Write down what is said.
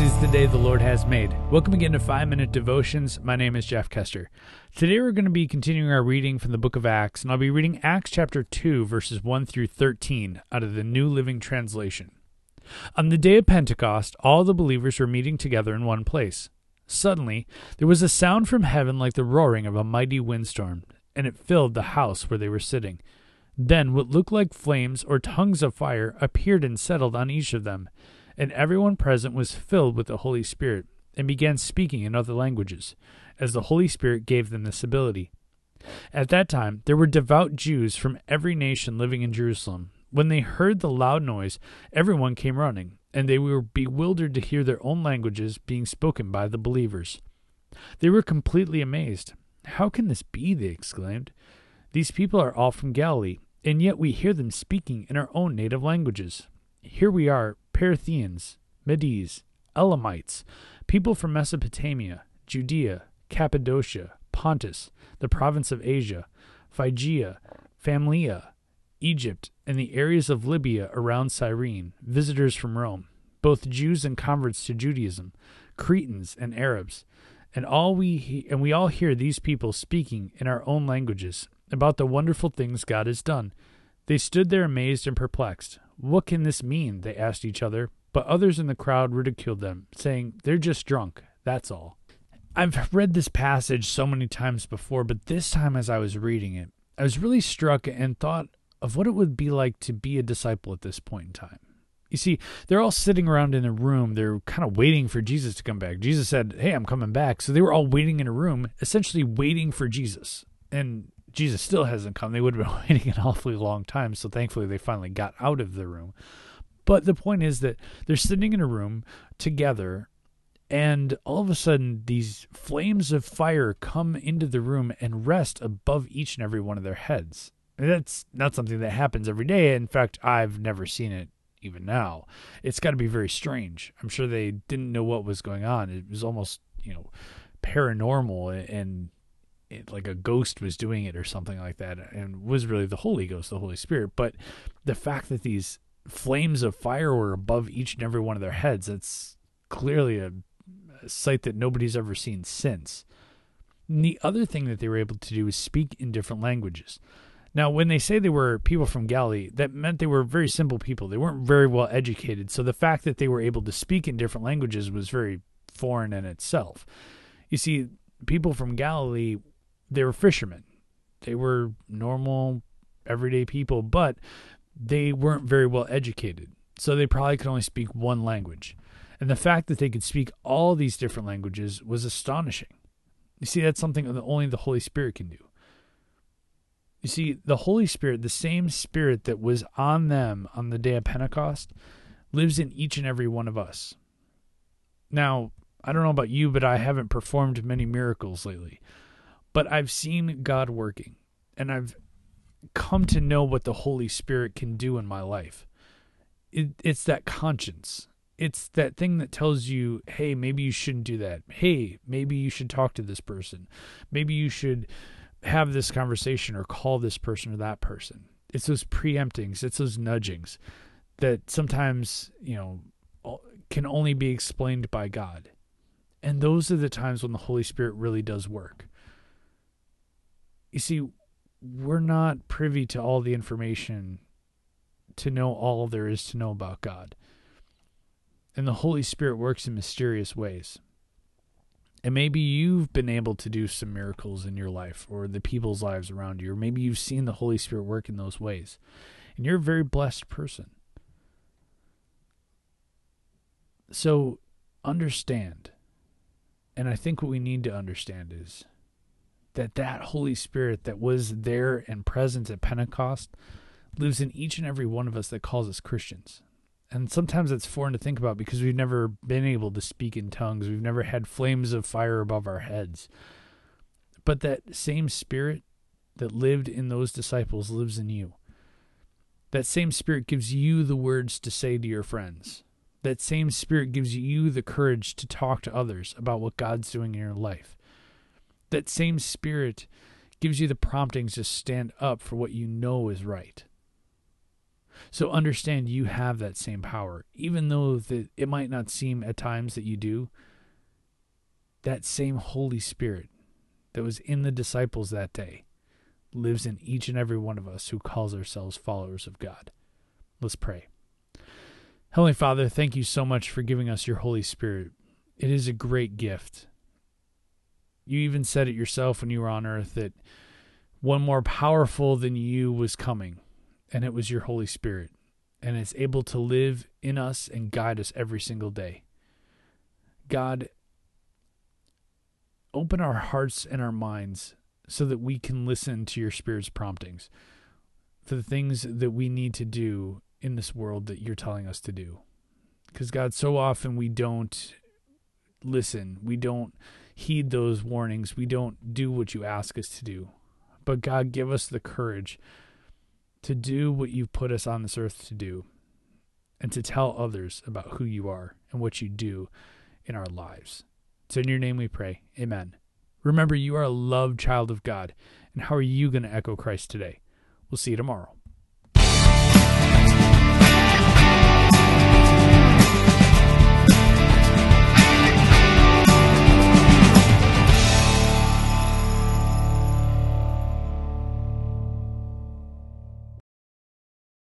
Is the day the Lord has made. Welcome again to 5 Minute Devotions. My name is Jeff Kester. Today we're going to be continuing our reading from the book of Acts, and I'll be reading Acts chapter 2, verses 1 through 13 out of the New Living Translation. On the day of Pentecost, all the believers were meeting together in one place. Suddenly, there was a sound from heaven like the roaring of a mighty windstorm, and it filled the house where they were sitting. Then what looked like flames or tongues of fire appeared and settled on each of them and everyone present was filled with the Holy Spirit and began speaking in other languages, as the Holy Spirit gave them this ability. At that time, there were devout Jews from every nation living in Jerusalem. When they heard the loud noise, everyone came running, and they were bewildered to hear their own languages being spoken by the believers. They were completely amazed. How can this be? they exclaimed. These people are all from Galilee, and yet we hear them speaking in our own native languages. Here we are, Parthians, Medes, Elamites, people from Mesopotamia, Judea, Cappadocia, Pontus, the province of Asia, Phrygia, Phrygia, Egypt, and the areas of Libya around Cyrene, visitors from Rome, both Jews and converts to Judaism, Cretans and Arabs, and all we he- and we all hear these people speaking in our own languages about the wonderful things God has done. They stood there amazed and perplexed. What can this mean? They asked each other, but others in the crowd ridiculed them, saying, They're just drunk, that's all. I've read this passage so many times before, but this time as I was reading it, I was really struck and thought of what it would be like to be a disciple at this point in time. You see, they're all sitting around in a room. They're kind of waiting for Jesus to come back. Jesus said, Hey, I'm coming back. So they were all waiting in a room, essentially waiting for Jesus. And Jesus still hasn't come. They would have been waiting an awfully long time. So thankfully, they finally got out of the room. But the point is that they're sitting in a room together, and all of a sudden, these flames of fire come into the room and rest above each and every one of their heads. And that's not something that happens every day. In fact, I've never seen it even now. It's got to be very strange. I'm sure they didn't know what was going on. It was almost, you know, paranormal and it, like a ghost was doing it or something like that and was really the holy ghost the holy spirit but the fact that these flames of fire were above each and every one of their heads that's clearly a, a sight that nobody's ever seen since and the other thing that they were able to do is speak in different languages now, when they say they were people from Galilee, that meant they were very simple people. They weren't very well educated. So the fact that they were able to speak in different languages was very foreign in itself. You see, people from Galilee they were fishermen. They were normal, everyday people, but they weren't very well educated. So they probably could only speak one language. And the fact that they could speak all these different languages was astonishing. You see, that's something that only the Holy Spirit can do. You see, the Holy Spirit, the same Spirit that was on them on the day of Pentecost, lives in each and every one of us. Now, I don't know about you, but I haven't performed many miracles lately but I've seen God working and I've come to know what the Holy Spirit can do in my life. It, it's that conscience. It's that thing that tells you, hey, maybe you shouldn't do that. Hey, maybe you should talk to this person. Maybe you should have this conversation or call this person or that person. It's those preemptings, it's those nudgings that sometimes, you know, can only be explained by God. And those are the times when the Holy Spirit really does work you see, we're not privy to all the information to know all there is to know about God. And the Holy Spirit works in mysterious ways. And maybe you've been able to do some miracles in your life or the people's lives around you, or maybe you've seen the Holy Spirit work in those ways. And you're a very blessed person. So understand. And I think what we need to understand is that that Holy Spirit that was there and present at Pentecost lives in each and every one of us that calls us Christians. And sometimes it's foreign to think about because we've never been able to speak in tongues. We've never had flames of fire above our heads. But that same spirit that lived in those disciples lives in you. That same spirit gives you the words to say to your friends. That same spirit gives you the courage to talk to others about what God's doing in your life that same spirit gives you the promptings to stand up for what you know is right. So understand you have that same power, even though that it might not seem at times that you do. That same Holy Spirit that was in the disciples that day lives in each and every one of us who calls ourselves followers of God. Let's pray. Heavenly Father, thank you so much for giving us your Holy Spirit. It is a great gift. You even said it yourself when you were on earth that one more powerful than you was coming, and it was your Holy Spirit. And it's able to live in us and guide us every single day. God, open our hearts and our minds so that we can listen to your Spirit's promptings for the things that we need to do in this world that you're telling us to do. Because, God, so often we don't listen, we don't heed those warnings, we don't do what you ask us to do. But, God, give us the courage to do what you've put us on this earth to do and to tell others about who you are and what you do in our lives. It's in your name we pray. Amen. Remember, you are a loved child of God. And how are you going to echo Christ today? We'll see you tomorrow.